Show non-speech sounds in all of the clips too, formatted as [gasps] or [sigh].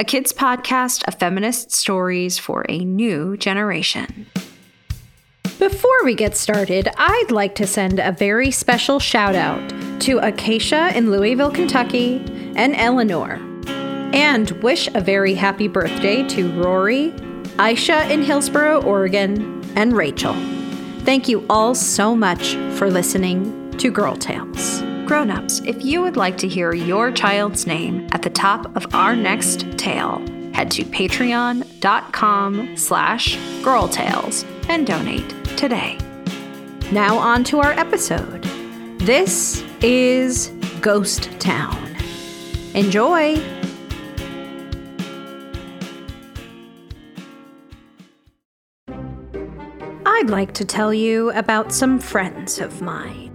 a kids' podcast of feminist stories for a new generation. Before we get started, I'd like to send a very special shout out to Acacia in Louisville, Kentucky, and Eleanor, and wish a very happy birthday to Rory, Aisha in Hillsboro, Oregon, and Rachel. Thank you all so much for listening to Girl Tales. Grown-ups, if you would like to hear your child's name at the top of our next tale, head to patreon.com slash girltales and donate today. Now on to our episode. This is Ghost Town. Enjoy! I'd like to tell you about some friends of mine.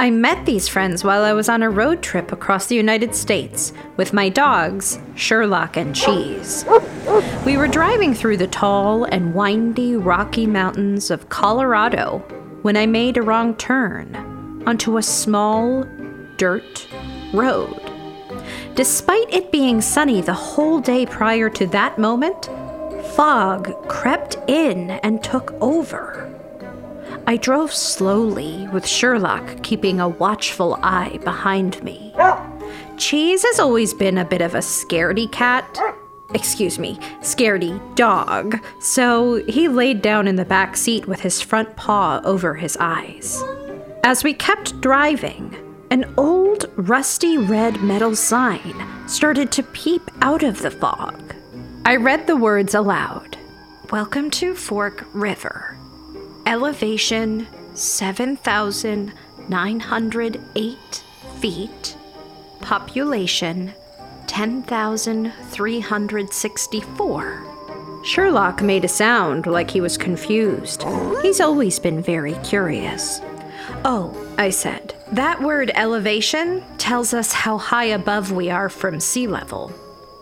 I met these friends while I was on a road trip across the United States with my dogs, Sherlock and Cheese. We were driving through the tall and windy Rocky Mountains of Colorado when I made a wrong turn onto a small dirt road. Despite it being sunny the whole day prior to that moment, fog crept in and took over. I drove slowly, with Sherlock keeping a watchful eye behind me. Cheese has always been a bit of a scaredy cat. Excuse me, scaredy dog, so he laid down in the back seat with his front paw over his eyes. As we kept driving, an old, rusty red metal sign started to peep out of the fog. I read the words aloud Welcome to Fork River elevation 7,908 feet, population 10,364. Sherlock made a sound like he was confused. He's always been very curious. Oh, I said, that word elevation tells us how high above we are from sea level.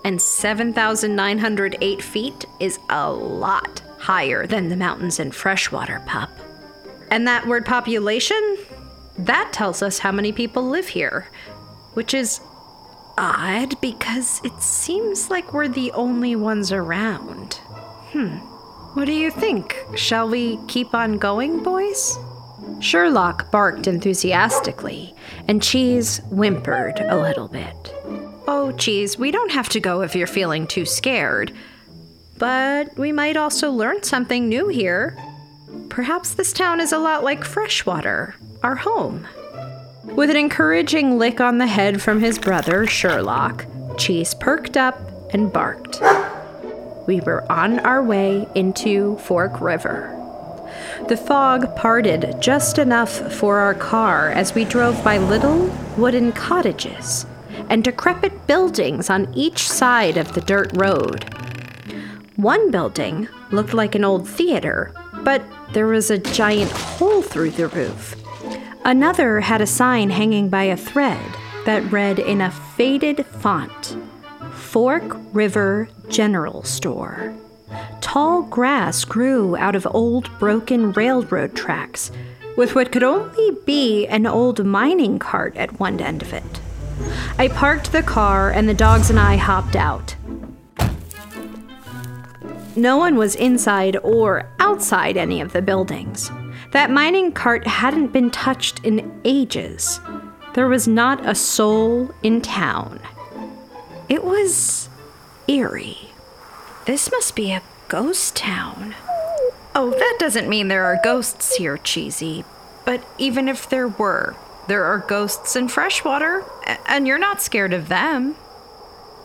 And 7,908 feet is a lot higher than the mountains in freshwater, pup. And that word population? That tells us how many people live here, which is odd because it seems like we're the only ones around. Hmm. What do you think? Shall we keep on going, boys? Sherlock barked enthusiastically, and Cheese whimpered a little bit. Oh, Cheese, we don't have to go if you're feeling too scared. But we might also learn something new here. Perhaps this town is a lot like Freshwater, our home. With an encouraging lick on the head from his brother, Sherlock, Cheese perked up and barked. We were on our way into Fork River. The fog parted just enough for our car as we drove by little wooden cottages and decrepit buildings on each side of the dirt road. One building looked like an old theater, but there was a giant hole through the roof. Another had a sign hanging by a thread that read in a faded font Fork River General Store. Tall grass grew out of old broken railroad tracks, with what could only be an old mining cart at one end of it. I parked the car and the dogs and I hopped out. No one was inside or outside any of the buildings. That mining cart hadn't been touched in ages. There was not a soul in town. It was eerie. This must be a ghost town. Oh, that doesn't mean there are ghosts here, Cheesy. But even if there were, there are ghosts in freshwater, and you're not scared of them.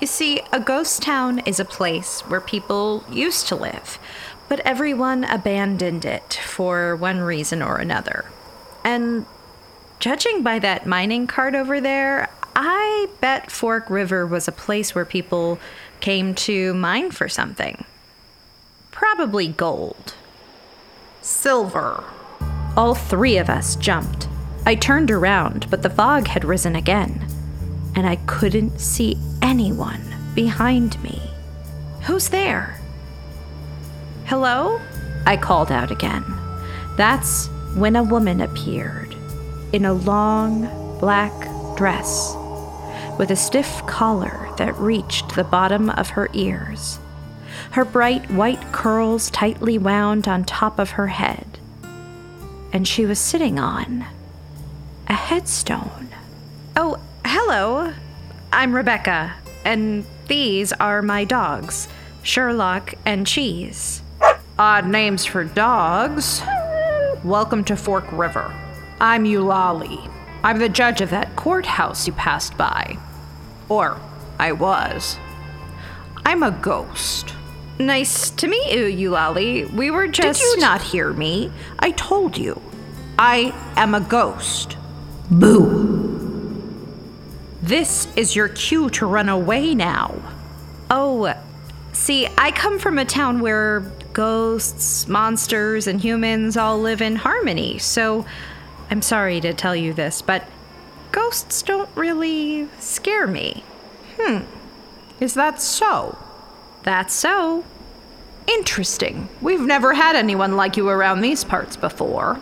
You see, a ghost town is a place where people used to live, but everyone abandoned it for one reason or another. And judging by that mining cart over there, I bet Fork River was a place where people came to mine for something. Probably gold. Silver. All three of us jumped. I turned around, but the fog had risen again, and I couldn't see anyone behind me. Who's there? Hello? I called out again. That's when a woman appeared in a long black dress with a stiff collar that reached the bottom of her ears. Her bright white curls tightly wound on top of her head. And she was sitting on a headstone. Oh, hello. I'm Rebecca, and these are my dogs, Sherlock and Cheese. Odd names for dogs. Welcome to Fork River. I'm Eulalie. I'm the judge of that courthouse you passed by. Or, I was. I'm a ghost. Nice to meet you, Eulalie. We were just. Did you not hear me? I told you. I am a ghost. Boo. This is your cue to run away now. Oh, see, I come from a town where ghosts, monsters, and humans all live in harmony, so I'm sorry to tell you this, but ghosts don't really scare me. Hmm. Is that so? That's so. Interesting. We've never had anyone like you around these parts before.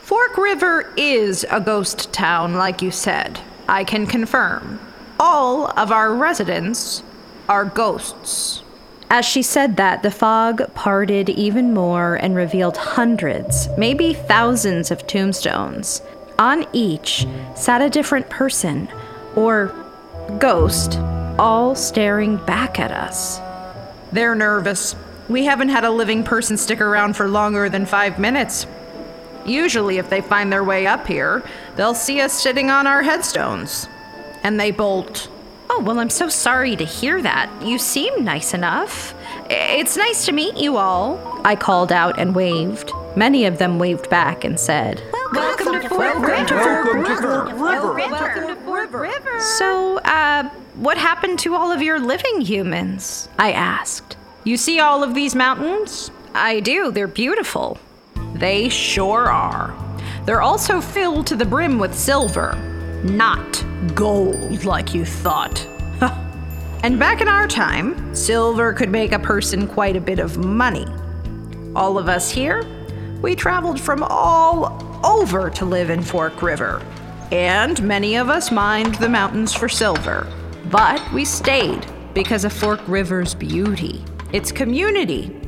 Fork River is a ghost town, like you said. I can confirm. All of our residents are ghosts. As she said that, the fog parted even more and revealed hundreds, maybe thousands of tombstones. On each sat a different person, or ghost, all staring back at us. They're nervous. We haven't had a living person stick around for longer than five minutes. Usually, if they find their way up here, they'll see us sitting on our headstones. And they bolt. Oh, well, I'm so sorry to hear that. You seem nice enough. It's nice to meet you all. I called out and waved. Many of them waved back and said, Welcome, Welcome to Fork River. Welcome to Fork River. Welcome to Fork River. So, uh, what happened to all of your living humans? I asked. You see all of these mountains? I do. They're beautiful. They sure are. They're also filled to the brim with silver, not gold like you thought. and back in our time, silver could make a person quite a bit of money. All of us here, we traveled from all over to live in Fork River, and many of us mined the mountains for silver. But we stayed because of Fork River's beauty, its community,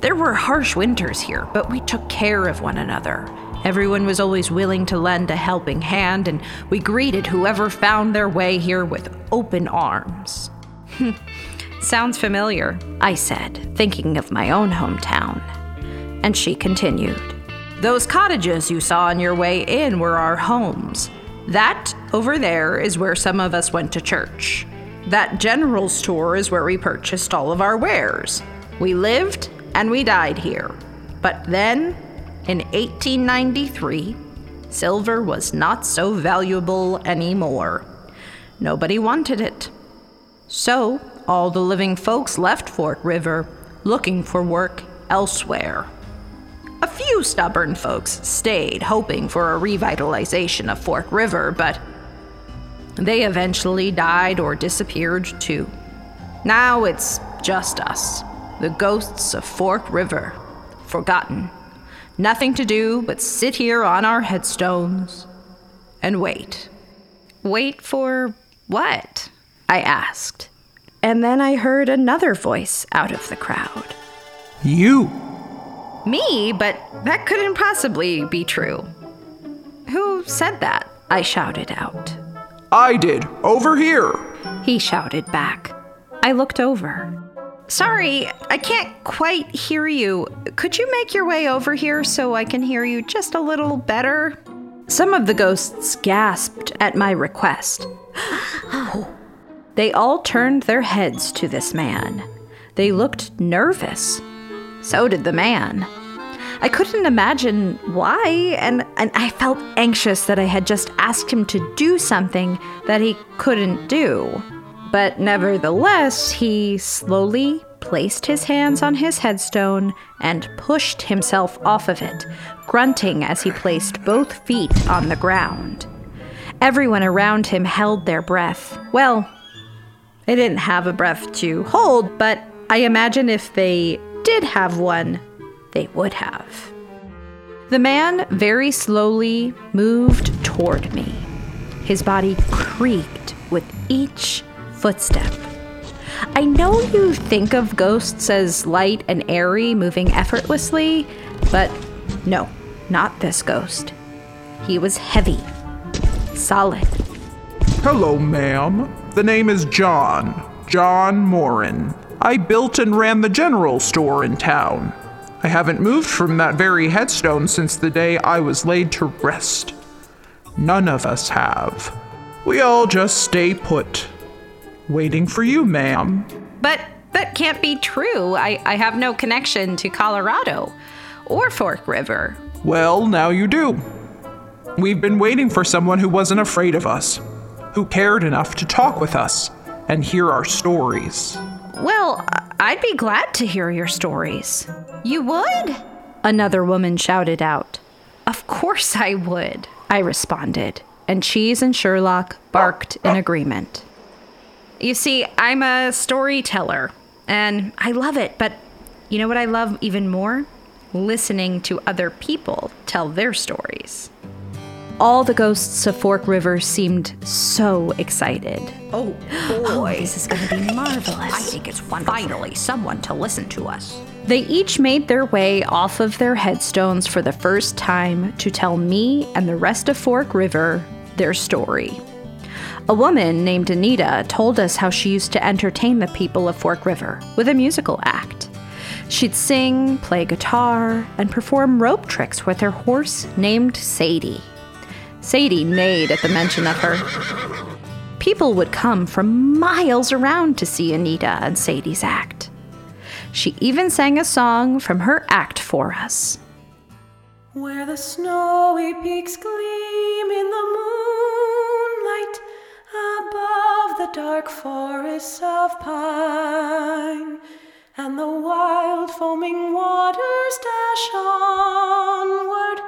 there were harsh winters here, but we took care of one another. Everyone was always willing to lend a helping hand, and we greeted whoever found their way here with open arms. [laughs] Sounds familiar, I said, thinking of my own hometown. And she continued. Those cottages you saw on your way in were our homes. That over there is where some of us went to church. That general store is where we purchased all of our wares. We lived and we died here. But then, in 1893, silver was not so valuable anymore. Nobody wanted it. So, all the living folks left Fork River looking for work elsewhere. A few stubborn folks stayed, hoping for a revitalization of Fork River, but they eventually died or disappeared too. Now it's just us, the ghosts of Fork River, forgotten. Nothing to do but sit here on our headstones and wait. Wait for what? I asked. And then I heard another voice out of the crowd. You! Me? But that couldn't possibly be true. Who said that? I shouted out. I did, over here! He shouted back. I looked over. Sorry, I can't quite hear you. Could you make your way over here so I can hear you just a little better? Some of the ghosts gasped at my request. [gasps] they all turned their heads to this man. They looked nervous. So did the man. I couldn't imagine why, and, and I felt anxious that I had just asked him to do something that he couldn't do. But nevertheless, he slowly placed his hands on his headstone and pushed himself off of it, grunting as he placed both feet on the ground. Everyone around him held their breath. Well, they didn't have a breath to hold, but I imagine if they did have one, they would have. The man very slowly moved toward me. His body creaked with each footstep. I know you think of ghosts as light and airy, moving effortlessly, but no, not this ghost. He was heavy, solid. Hello, ma'am. The name is John. John Morin. I built and ran the general store in town. I haven't moved from that very headstone since the day I was laid to rest. None of us have. We all just stay put. Waiting for you, ma'am. But that can't be true. I, I have no connection to Colorado or Fork River. Well, now you do. We've been waiting for someone who wasn't afraid of us, who cared enough to talk with us and hear our stories. Well, I'd be glad to hear your stories. You would? Another woman shouted out. Of course I would, I responded, and Cheese and Sherlock barked in agreement. You see, I'm a storyteller, and I love it, but you know what I love even more? Listening to other people tell their stories. All the ghosts of Fork River seemed so excited. Oh, [gasps] oh boy, this is going to be [laughs] marvelous. I think it's wonderful. Finally, someone to listen to us. They each made their way off of their headstones for the first time to tell me and the rest of Fork River their story. A woman named Anita told us how she used to entertain the people of Fork River with a musical act. She'd sing, play guitar, and perform rope tricks with her horse named Sadie. Sadie neighed at the mention of her. People would come from miles around to see Anita and Sadie's act. She even sang a song from her act for us. Where the snowy peaks gleam in the moonlight above the dark forests of pine, and the wild foaming waters dash onward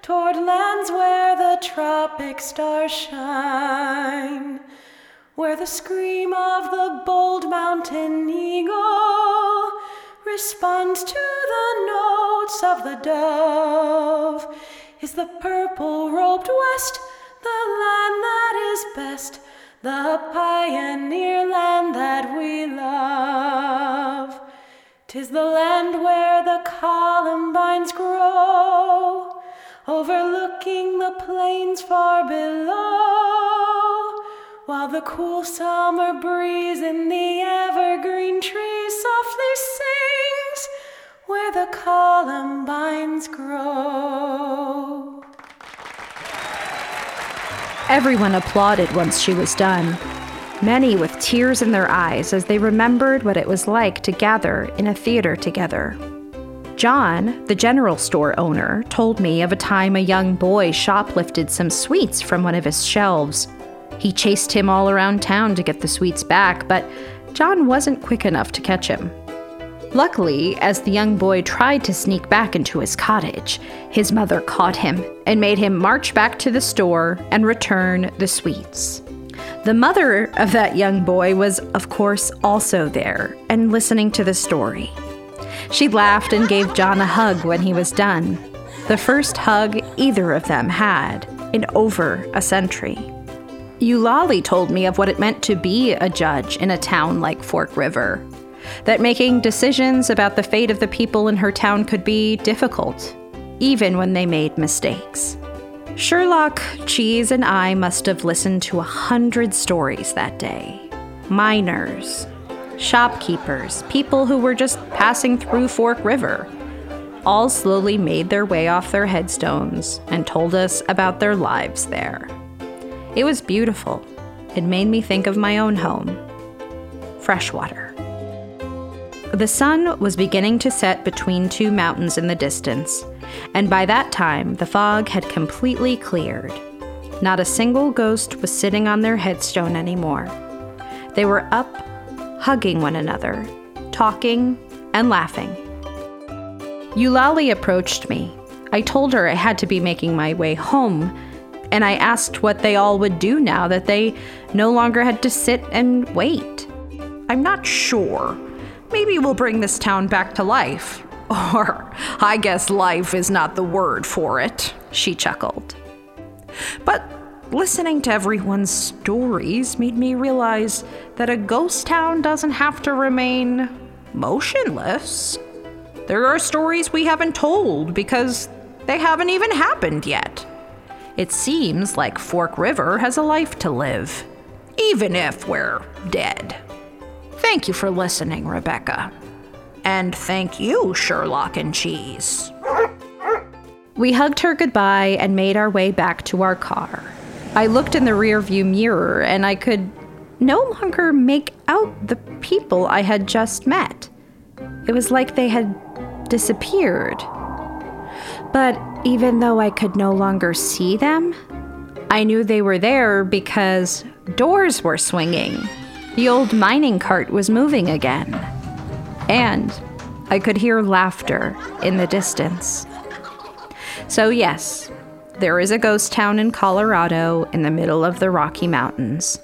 toward lands where the tropic stars shine, where the scream of the bold mountain eagle responds to the notes of the dove, is the purple robed west, the land that is best, the pioneer land that we love. Tis the land where the columbines grow overlooking the plains far below, while the cool summer breeze in the evergreen trees softly sings where the columbines grow. Everyone applauded once she was done, many with tears in their eyes as they remembered what it was like to gather in a theater together. John, the general store owner, told me of a time a young boy shoplifted some sweets from one of his shelves. He chased him all around town to get the sweets back, but John wasn't quick enough to catch him. Luckily, as the young boy tried to sneak back into his cottage, his mother caught him and made him march back to the store and return the sweets. The mother of that young boy was, of course, also there and listening to the story. She laughed and gave John a hug when he was done. The first hug either of them had in over a century. Eulalie told me of what it meant to be a judge in a town like Fork River that making decisions about the fate of the people in her town could be difficult, even when they made mistakes. Sherlock, Cheese, and I must have listened to a hundred stories that day. Miners, shopkeepers, people who were just passing through Fork River, all slowly made their way off their headstones and told us about their lives there. It was beautiful. It made me think of my own home freshwater. The sun was beginning to set between two mountains in the distance, and by that time the fog had completely cleared. Not a single ghost was sitting on their headstone anymore. They were up, hugging one another, talking, and laughing. Eulalie approached me. I told her I had to be making my way home, and I asked what they all would do now that they no longer had to sit and wait. I'm not sure, Maybe we'll bring this town back to life. [laughs] Or, I guess life is not the word for it, she chuckled. But listening to everyone's stories made me realize that a ghost town doesn't have to remain motionless. There are stories we haven't told because they haven't even happened yet. It seems like Fork River has a life to live, even if we're dead. Thank you for listening, Rebecca. And thank you, Sherlock and Cheese. We hugged her goodbye and made our way back to our car. I looked in the rearview mirror and I could no longer make out the people I had just met. It was like they had disappeared. But even though I could no longer see them, I knew they were there because doors were swinging the old mining cart was moving again. And I could hear laughter in the distance. So, yes, there is a ghost town in Colorado in the middle of the Rocky Mountains.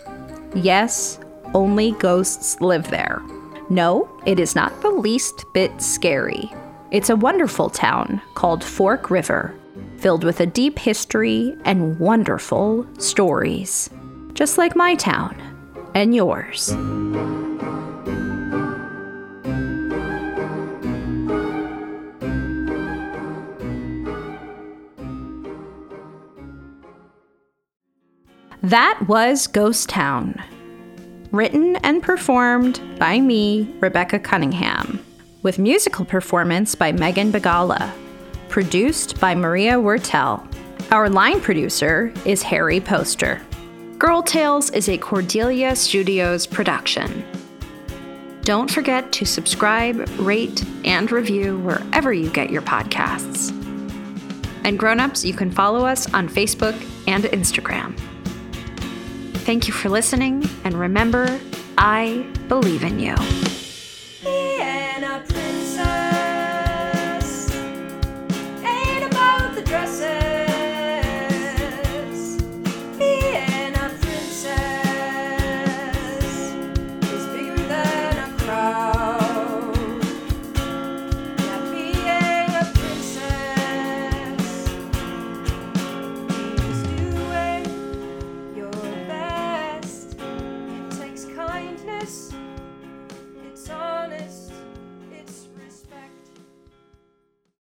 Yes, only ghosts live there. No, it is not the least bit scary. It's a wonderful town called Fork River, filled with a deep history and wonderful stories. Just like my town and yours. That was Ghost Town. Written and performed by me, Rebecca Cunningham, with musical performance by Megan Bagala. Produced by Maria Wertel. Our line producer is Harry Poster. Girl Tales is a Cordelia Studios production. Don't forget to subscribe, rate, and review wherever you get your podcasts. And grown-ups, you can follow us on Facebook and Instagram. Thank you for listening, and remember, I believe in you.